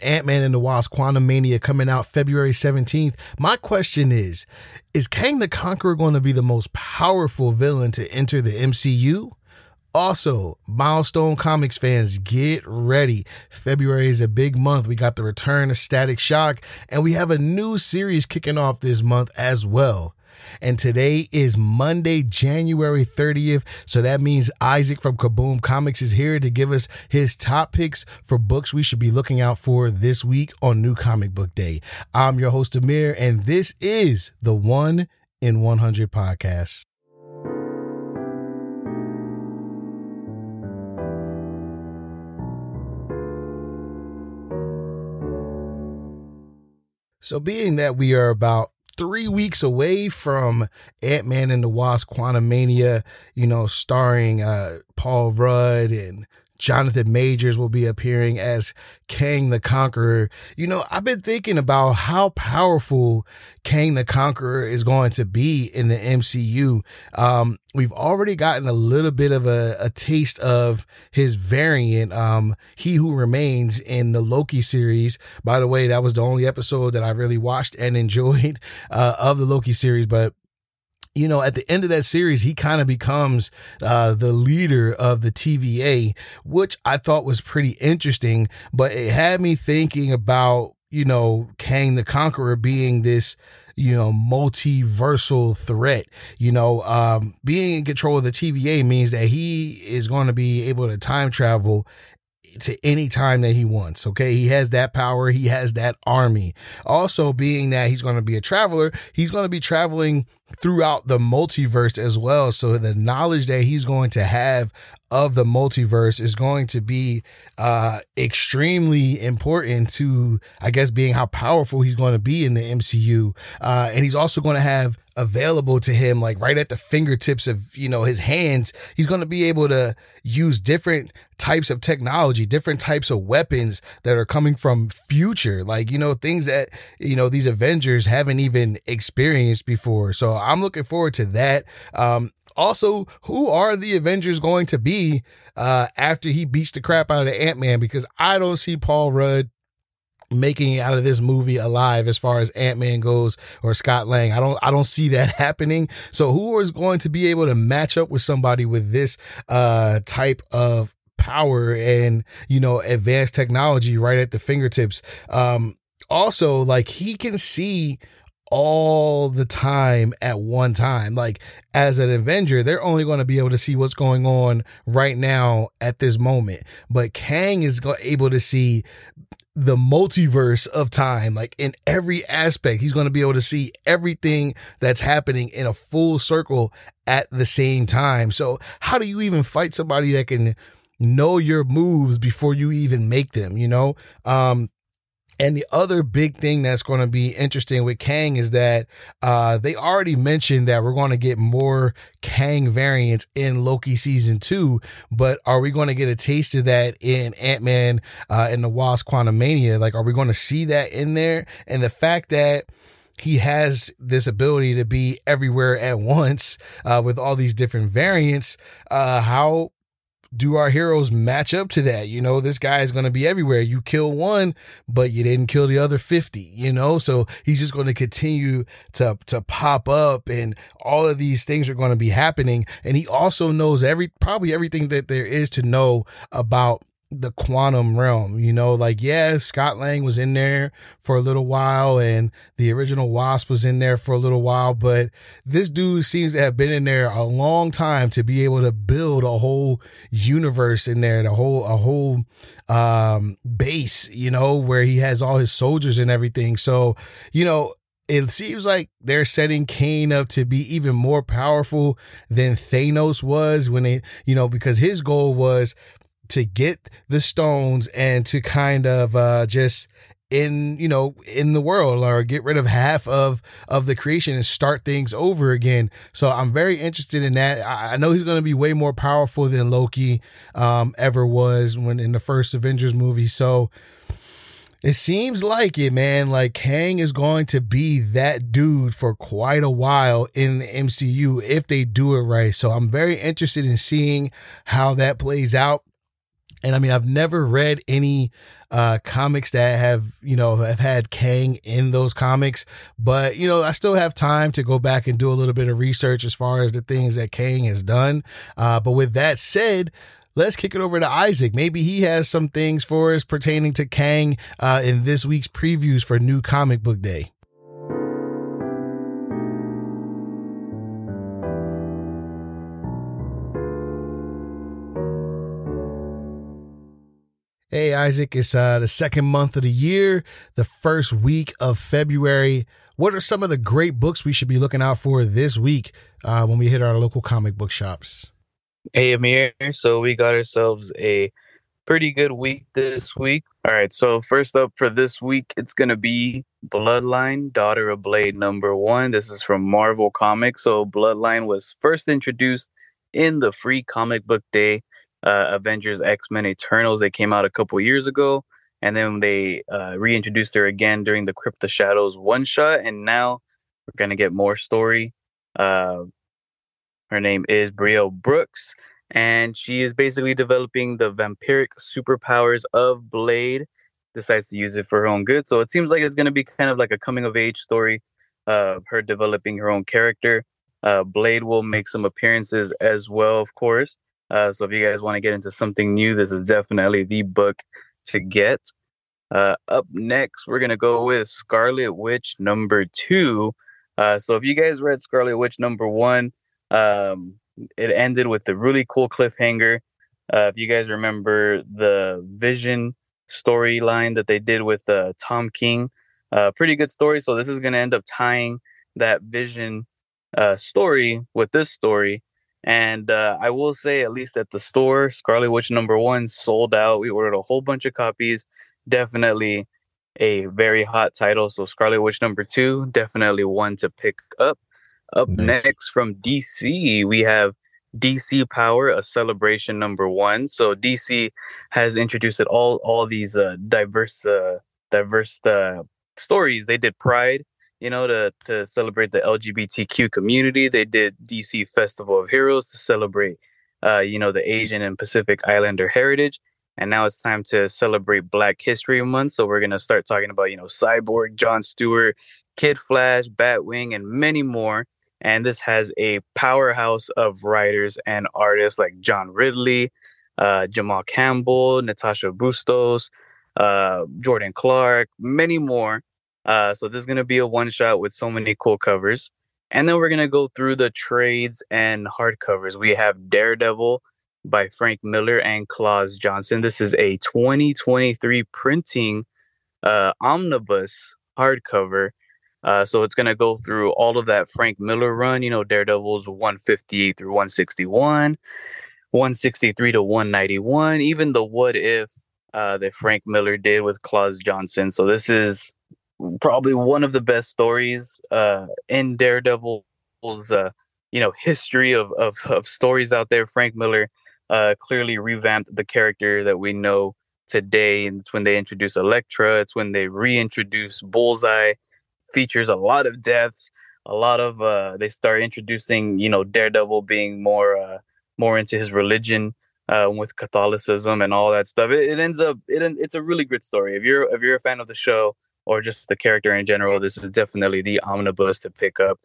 Ant Man and the Wasp Quantumania coming out February 17th. My question is Is Kang the Conqueror going to be the most powerful villain to enter the MCU? Also, Milestone Comics fans, get ready. February is a big month. We got the return of Static Shock, and we have a new series kicking off this month as well. And today is Monday, January 30th. So that means Isaac from Kaboom Comics is here to give us his top picks for books we should be looking out for this week on New Comic Book Day. I'm your host, Amir, and this is the One in 100 podcast. So, being that we are about three weeks away from Ant Man and the Wasp Quantumania, you know, starring uh, Paul Rudd and Jonathan Majors will be appearing as Kang the Conqueror. You know, I've been thinking about how powerful Kang the Conqueror is going to be in the MCU. Um, we've already gotten a little bit of a, a taste of his variant, um, He Who Remains in the Loki series. By the way, that was the only episode that I really watched and enjoyed uh, of the Loki series, but you know, at the end of that series, he kind of becomes uh, the leader of the TVA, which I thought was pretty interesting. But it had me thinking about, you know, Kang the Conqueror being this you know, multiversal threat. You know, um, being in control of the TVA means that he is going to be able to time travel to any time that he wants. Okay. He has that power. He has that army. Also, being that he's going to be a traveler, he's going to be traveling throughout the multiverse as well. So the knowledge that he's going to have of the multiverse is going to be uh extremely important to I guess being how powerful he's going to be in the MCU. Uh and he's also going to have available to him like right at the fingertips of you know his hands he's going to be able to use different types of technology different types of weapons that are coming from future like you know things that you know these avengers haven't even experienced before so i'm looking forward to that um also, who are the Avengers going to be uh, after he beats the crap out of Ant Man? Because I don't see Paul Rudd making it out of this movie alive as far as Ant-Man goes or Scott Lang. I don't I don't see that happening. So who is going to be able to match up with somebody with this uh type of power and you know advanced technology right at the fingertips um also like he can see all the time at one time. Like as an Avenger, they're only going to be able to see what's going on right now at this moment. But Kang is able to see the multiverse of time, like in every aspect. He's going to be able to see everything that's happening in a full circle at the same time. So how do you even fight somebody that can know your moves before you even make them, you know? Um, and the other big thing that's going to be interesting with Kang is that uh, they already mentioned that we're going to get more Kang variants in Loki season two, but are we going to get a taste of that in Ant Man uh, and the Wasp Quantumania? Like, are we going to see that in there? And the fact that he has this ability to be everywhere at once uh, with all these different variants. Uh, how do our heroes match up to that? You know, this guy is going to be everywhere. You kill one, but you didn't kill the other 50, you know? So he's just going to continue to, to pop up and all of these things are going to be happening. And he also knows every, probably everything that there is to know about the quantum realm, you know, like, yeah, Scott Lang was in there for a little while and the original Wasp was in there for a little while, but this dude seems to have been in there a long time to be able to build a whole universe in there, the whole, a whole, um, base, you know, where he has all his soldiers and everything. So, you know, it seems like they're setting Kang up to be even more powerful than Thanos was when it, you know, because his goal was to get the stones and to kind of uh, just in you know in the world or get rid of half of of the creation and start things over again. So i'm very interested in that. I, I know he's going to be way more powerful than loki um ever was when in the first avengers movie. So it seems like it man. Like kang is going to be that dude for quite a while in the mcu if they do it right. So i'm very interested in seeing how that plays out And I mean, I've never read any uh, comics that have, you know, have had Kang in those comics, but, you know, I still have time to go back and do a little bit of research as far as the things that Kang has done. Uh, but with that said, let's kick it over to Isaac. Maybe he has some things for us pertaining to Kang uh, in this week's previews for New Comic Book Day. Hey, Isaac, it's uh, the second month of the year, the first week of February. What are some of the great books we should be looking out for this week uh, when we hit our local comic book shops? Hey, Amir. So we got ourselves a pretty good week this week. All right. So, first up for this week, it's going to be Bloodline, Daughter of Blade number one. This is from Marvel Comics. So, Bloodline was first introduced in the free comic book day uh, Avengers X Men Eternals. They came out a couple years ago, and then they uh, reintroduced her again during the Crypt of Shadows one shot, and now we're gonna get more story. Uh, her name is Brielle Brooks, and she is basically developing the vampiric superpowers of Blade. Decides to use it for her own good. So it seems like it's gonna be kind of like a coming of age story of her developing her own character. Uh, Blade will make some appearances as well, of course. Uh, so if you guys want to get into something new, this is definitely the book to get. Uh, up next, we're gonna go with Scarlet Witch number two. Uh, so if you guys read Scarlet Witch number one, um, it ended with a really cool cliffhanger. Uh, if you guys remember the Vision storyline that they did with uh, Tom King, uh, pretty good story. So this is gonna end up tying that Vision uh, story with this story and uh, I will say, at least at the store, Scarlet Witch number one sold out. We ordered a whole bunch of copies. Definitely a very hot title. So Scarlet Witch number two, definitely one to pick up. Up nice. next from DC, we have DC Power, a celebration number one. So DC has introduced all all these uh, diverse uh, diverse uh, stories. They did Pride you know, to to celebrate the LGBTQ community. They did DC Festival of Heroes to celebrate, uh, you know, the Asian and Pacific Islander heritage. And now it's time to celebrate Black History Month. So we're gonna start talking about, you know, Cyborg, John Stewart, Kid Flash, Batwing, and many more. And this has a powerhouse of writers and artists like John Ridley, uh, Jamal Campbell, Natasha Bustos, uh, Jordan Clark, many more uh, so this is gonna be a one shot with so many cool covers, and then we're gonna go through the trades and hardcovers. We have Daredevil by Frank Miller and Klaus Janson. This is a 2023 printing uh, omnibus hardcover. Uh, so it's gonna go through all of that Frank Miller run. You know, Daredevil's 158 through 161, 163 to 191, even the What If uh, that Frank Miller did with Klaus Janson. So this is probably one of the best stories uh, in Daredevil's uh, you know history of, of, of stories out there. Frank Miller uh, clearly revamped the character that we know today, and it's when they introduce Elektra. It's when they reintroduce Bullseye. Features a lot of deaths, a lot of uh, they start introducing you know Daredevil being more uh, more into his religion. Uh, with Catholicism and all that stuff, it, it ends up it, it's a really good story. If you're if you're a fan of the show, or just the character in general, this is definitely the omnibus to pick up.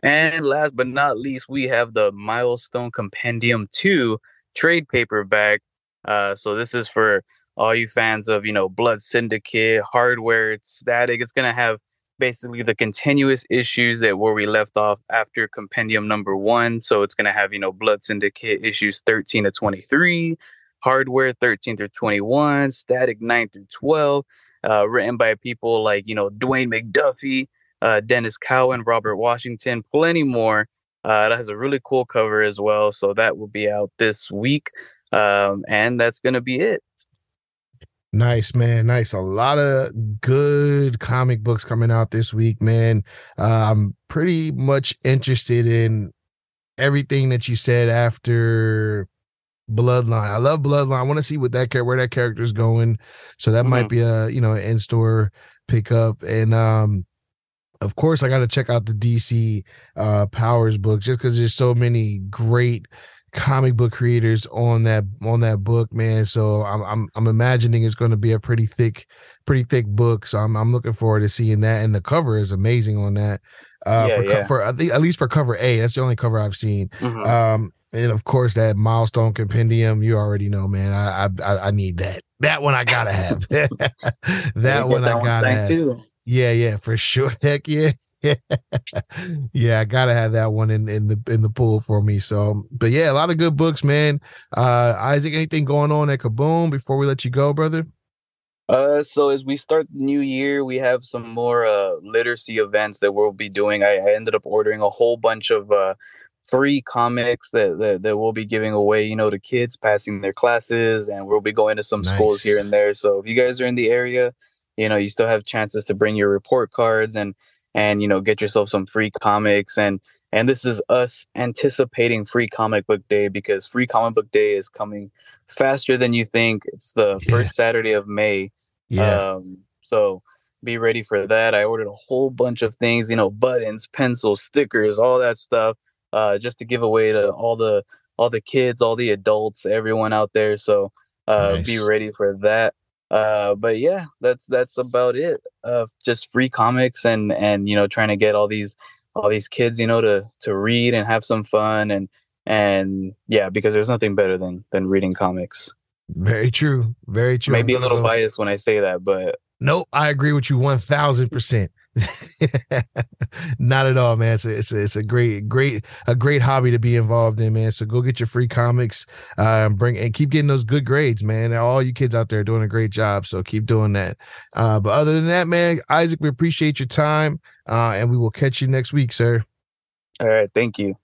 And last but not least, we have the Milestone Compendium 2 trade paperback. Uh, so this is for all you fans of, you know, Blood Syndicate, Hardware, Static. It's going to have basically the continuous issues that where we left off after compendium number one. So it's going to have, you know, Blood Syndicate issues 13 to 23, Hardware 13 through 21, Static 9 through 12, uh, written by people like you know Dwayne McDuffie, uh, Denys Cowan, Robert Washington, plenty more. Uh, that has a really cool cover as well. So that will be out this week, um, and that's gonna be it. Nice, man. Nice. A lot of good comic books coming out this week, man. Uh, I'm pretty much interested in everything that you said after Bloodline. I love Bloodline. I want to see what that where that character is going. So that mm-hmm. might be a you know in store pickup. And um, of course, I got to check out the DC uh, Powers book just because there's so many great comic book creators on that on that book, man. So I'm I'm I'm imagining it's going to be a pretty thick, pretty thick book. So I'm I'm looking forward to seeing that. And the cover is amazing on that. Uh, Yeah, for yeah. for at least for cover A, that's the only cover I've seen. Mhm. Um, and of course that milestone compendium, you already know, man. I I I, I need that. That one I gotta have. Gotta that one I gotta signed have. too. Yeah, yeah, for sure. Heck yeah. yeah, I gotta have that one in, in the in the pool for me. So, but yeah, a lot of good books, man. Uh Isaac, anything going on at Kaboom before we let you go, brother? Uh, so as we start the new year, we have some more uh literacy events that we'll be doing. I, I ended up ordering a whole bunch of uh free comics that, that that we'll be giving away, you know, to kids passing their classes, and we'll be going to some schools here and there. So if you guys are in the area, you know, you still have chances to bring your report cards and and you know get yourself some free comics and and this is us anticipating free comic book day because free comic book day is coming faster than you think. It's the Yeah. first Saturday of May. Yeah. Um, so be ready for that. I ordered a whole bunch of things, you know, buttons, pencils, stickers, all that stuff, uh, just to give away to all the all the kids, all the adults, everyone out there. So uh, be ready for that. Uh, but yeah, that's that's about it. Uh, just free comics and and you know trying to get all these all these kids, you know, to to read and have some fun and and yeah, because there's nothing better than than reading comics. Very true. Very true. Maybe a little biased when I say that, but Nope, I agree with you one thousand percent. Not at all, man. It's a, it's a it's a great great a great hobby to be involved in, man. So go get your free comics, and bring and keep getting those good grades, man. All you kids out there doing a great job, so keep doing that. Uh, but other than that, man, Isaac, we appreciate your time, uh, and we will catch you next week, sir. all right, thank you.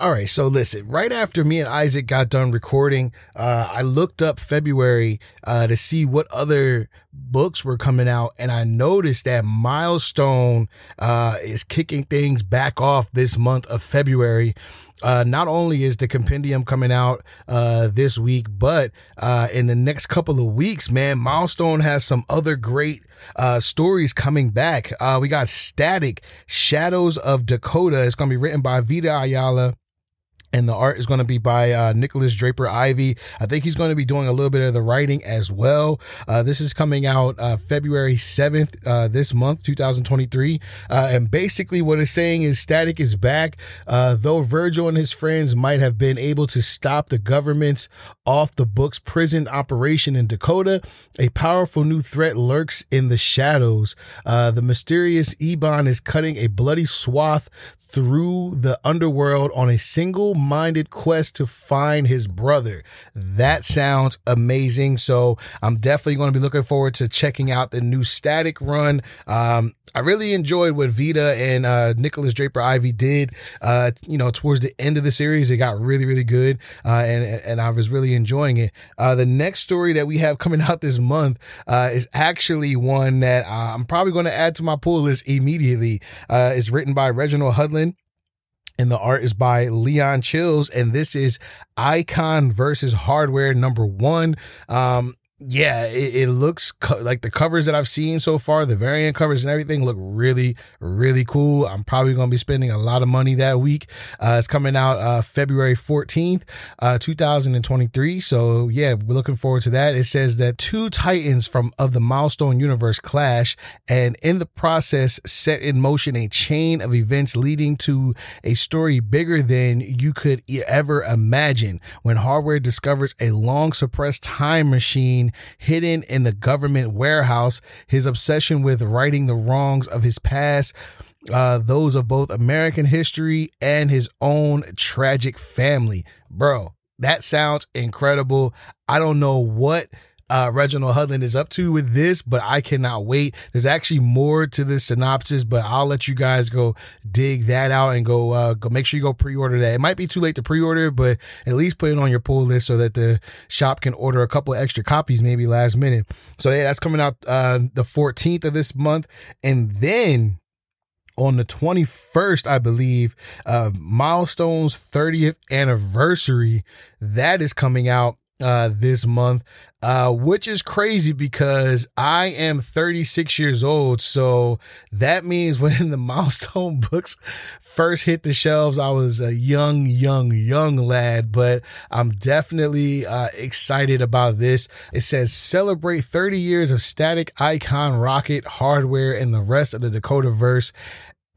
All right, so listen, right after me and Isaac got done recording, uh, I looked up February uh, to see what other books were coming out, and I noticed that Milestone uh, is kicking things back off this month of February. Uh, not only is the compendium coming out uh, this week, but uh, in the next couple of weeks, man, Milestone has some other great uh, stories coming back. Uh, we got Static, Shadows of Dakota. It's going to be written by Vita Ayala. And the art is going to be by uh, Nikolas Draper-Ivey. I think he's going to be doing a little bit of the writing as well. Uh, this is coming out uh, February 7th, uh, this month, 2023. Uh, and basically, what it's saying is Static is back. Uh, though Virgil and his friends might have been able to stop the government's off the books prison operation in Dakota, a powerful new threat lurks in the shadows. The mysterious Ebon is cutting a bloody swath through the underworld on a single minded quest to find his brother. That sounds amazing. So I'm definitely going to be looking forward to checking out the new static run. Um, I really enjoyed what Vita and uh, Nikolas Draper-Ivey did. Uh, you know, towards the end of the series, it got really, really good, uh, and and I was really enjoying it. Uh, the next story that we have coming out this month uh, is actually one that uh, I'm probably going to add to my pull list immediately. It's written by Reginald Hudlin. And the art is by Leon Chills, and this is Icon versus Hardware number one. Um, yeah, it, it looks co- like the covers that I've seen so far, the variant covers and everything look really, really cool. I'm probably going to be spending a lot of money that week. Uh, it's coming out uh, February 14th, uh, 2023. So yeah, we're looking forward to that. It says that two titans from of the Milestone universe clash, and in the process, set in motion a chain of events leading to a story bigger than you could ever imagine. When hardware discovers a long suppressed time machine hidden in the government warehouse, his obsession with righting the wrongs of his past uh, those of both American history and his own tragic family. Bro, that sounds incredible. I don't know what uh, Reginald Hudlin is up to with this, but I cannot wait. There's actually more to this synopsis, but I'll let you guys go dig that out and go uh, go make sure you go pre-order that. It might be too late to pre-order, but at least put it on your pull list so that the shop can order a couple extra copies maybe last minute. So yeah, that's coming out uh, the 14th of this month, and then on the 21st, I believe, uh, Milestone's 30th anniversary. That is coming out uh, this month, uh, which is crazy because I am 36 years old. So that means when the milestone books first hit the shelves, I was a young, young, young lad, but I'm definitely uh, excited about this. It says celebrate 30 years of static icon rocket hardware and the rest of the Dakota verse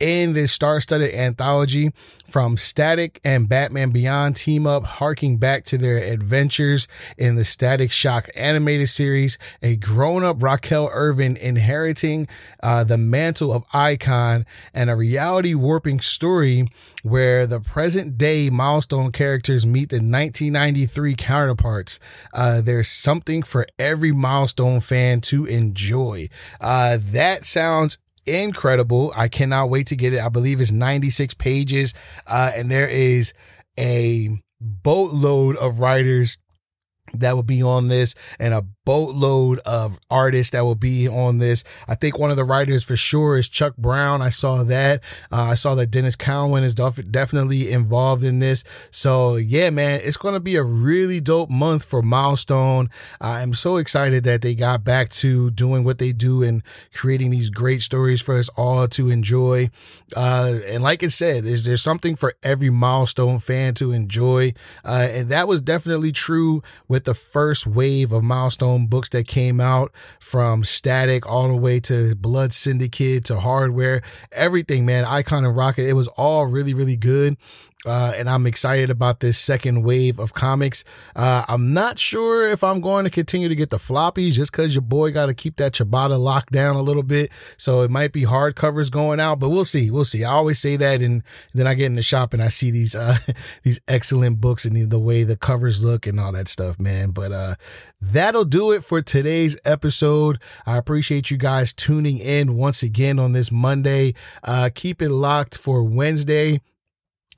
in this star-studded anthology from Static and Batman Beyond team up, harking back to their adventures in the Static Shock animated series, a grown-up Raquel Ervin inheriting uh, the mantle of icon, and a reality warping story where the present day milestone characters meet the 1993 counterparts. Uh, there's something for every milestone fan to enjoy. Uh, that sounds incredible. I cannot wait to get it. I believe it's 96 pages. Uh, and there is a boatload of writers that will be on this and a boatload of artists that will be on this. I think one of the writers for sure is Chuck Brown. I saw that. Uh, I saw that Denys Cowan is def- definitely involved in this. So yeah, man, it's going to be a really dope month for Milestone. I'm so excited that they got back to doing what they do and creating these great stories for us all to enjoy. Uh, and like I said, there's, there's something for every Milestone fan to enjoy. Uh, and that was definitely true with the first wave of Milestone books that came out from Static all the way to Blood Syndicate to Hardware, everything, man. Icon and Rocket, it was all really, really good. Uh, and I'm excited about this second wave of comics. Uh, I'm not sure if I'm going to continue to get the floppies just because your boy got to keep that Ciabatta locked down a little bit. So it might be hardcovers going out, but we'll see. We'll see. I always say that, and then I get in the shop and I see these uh, these excellent books and the, the way the covers look and all that stuff, man. But uh, that'll do it for today's episode. I appreciate you guys tuning in once again on this Monday. Uh, keep it locked for Wednesday.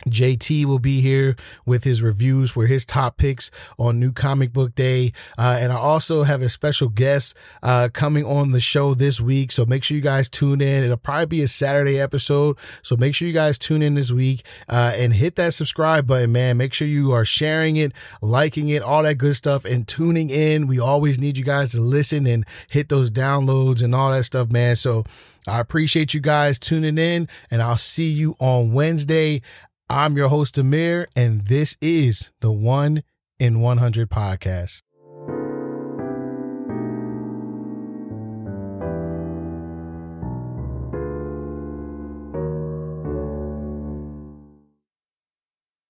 JT will be here with his reviews for his top picks on New Comic Book Day. Uh, and I also have a special guest uh, coming on the show this week. So make sure you guys tune in. It'll probably be a Saturday episode. So make sure you guys tune in this week uh, and hit that subscribe button, man. Make sure you are sharing it, liking it, all that good stuff, and tuning in. We always need you guys to listen and hit those downloads and all that stuff, man. So I appreciate you guys tuning in, and I'll see you on Wednesday. I'm your host, Amir, and this is the One in 100 podcast.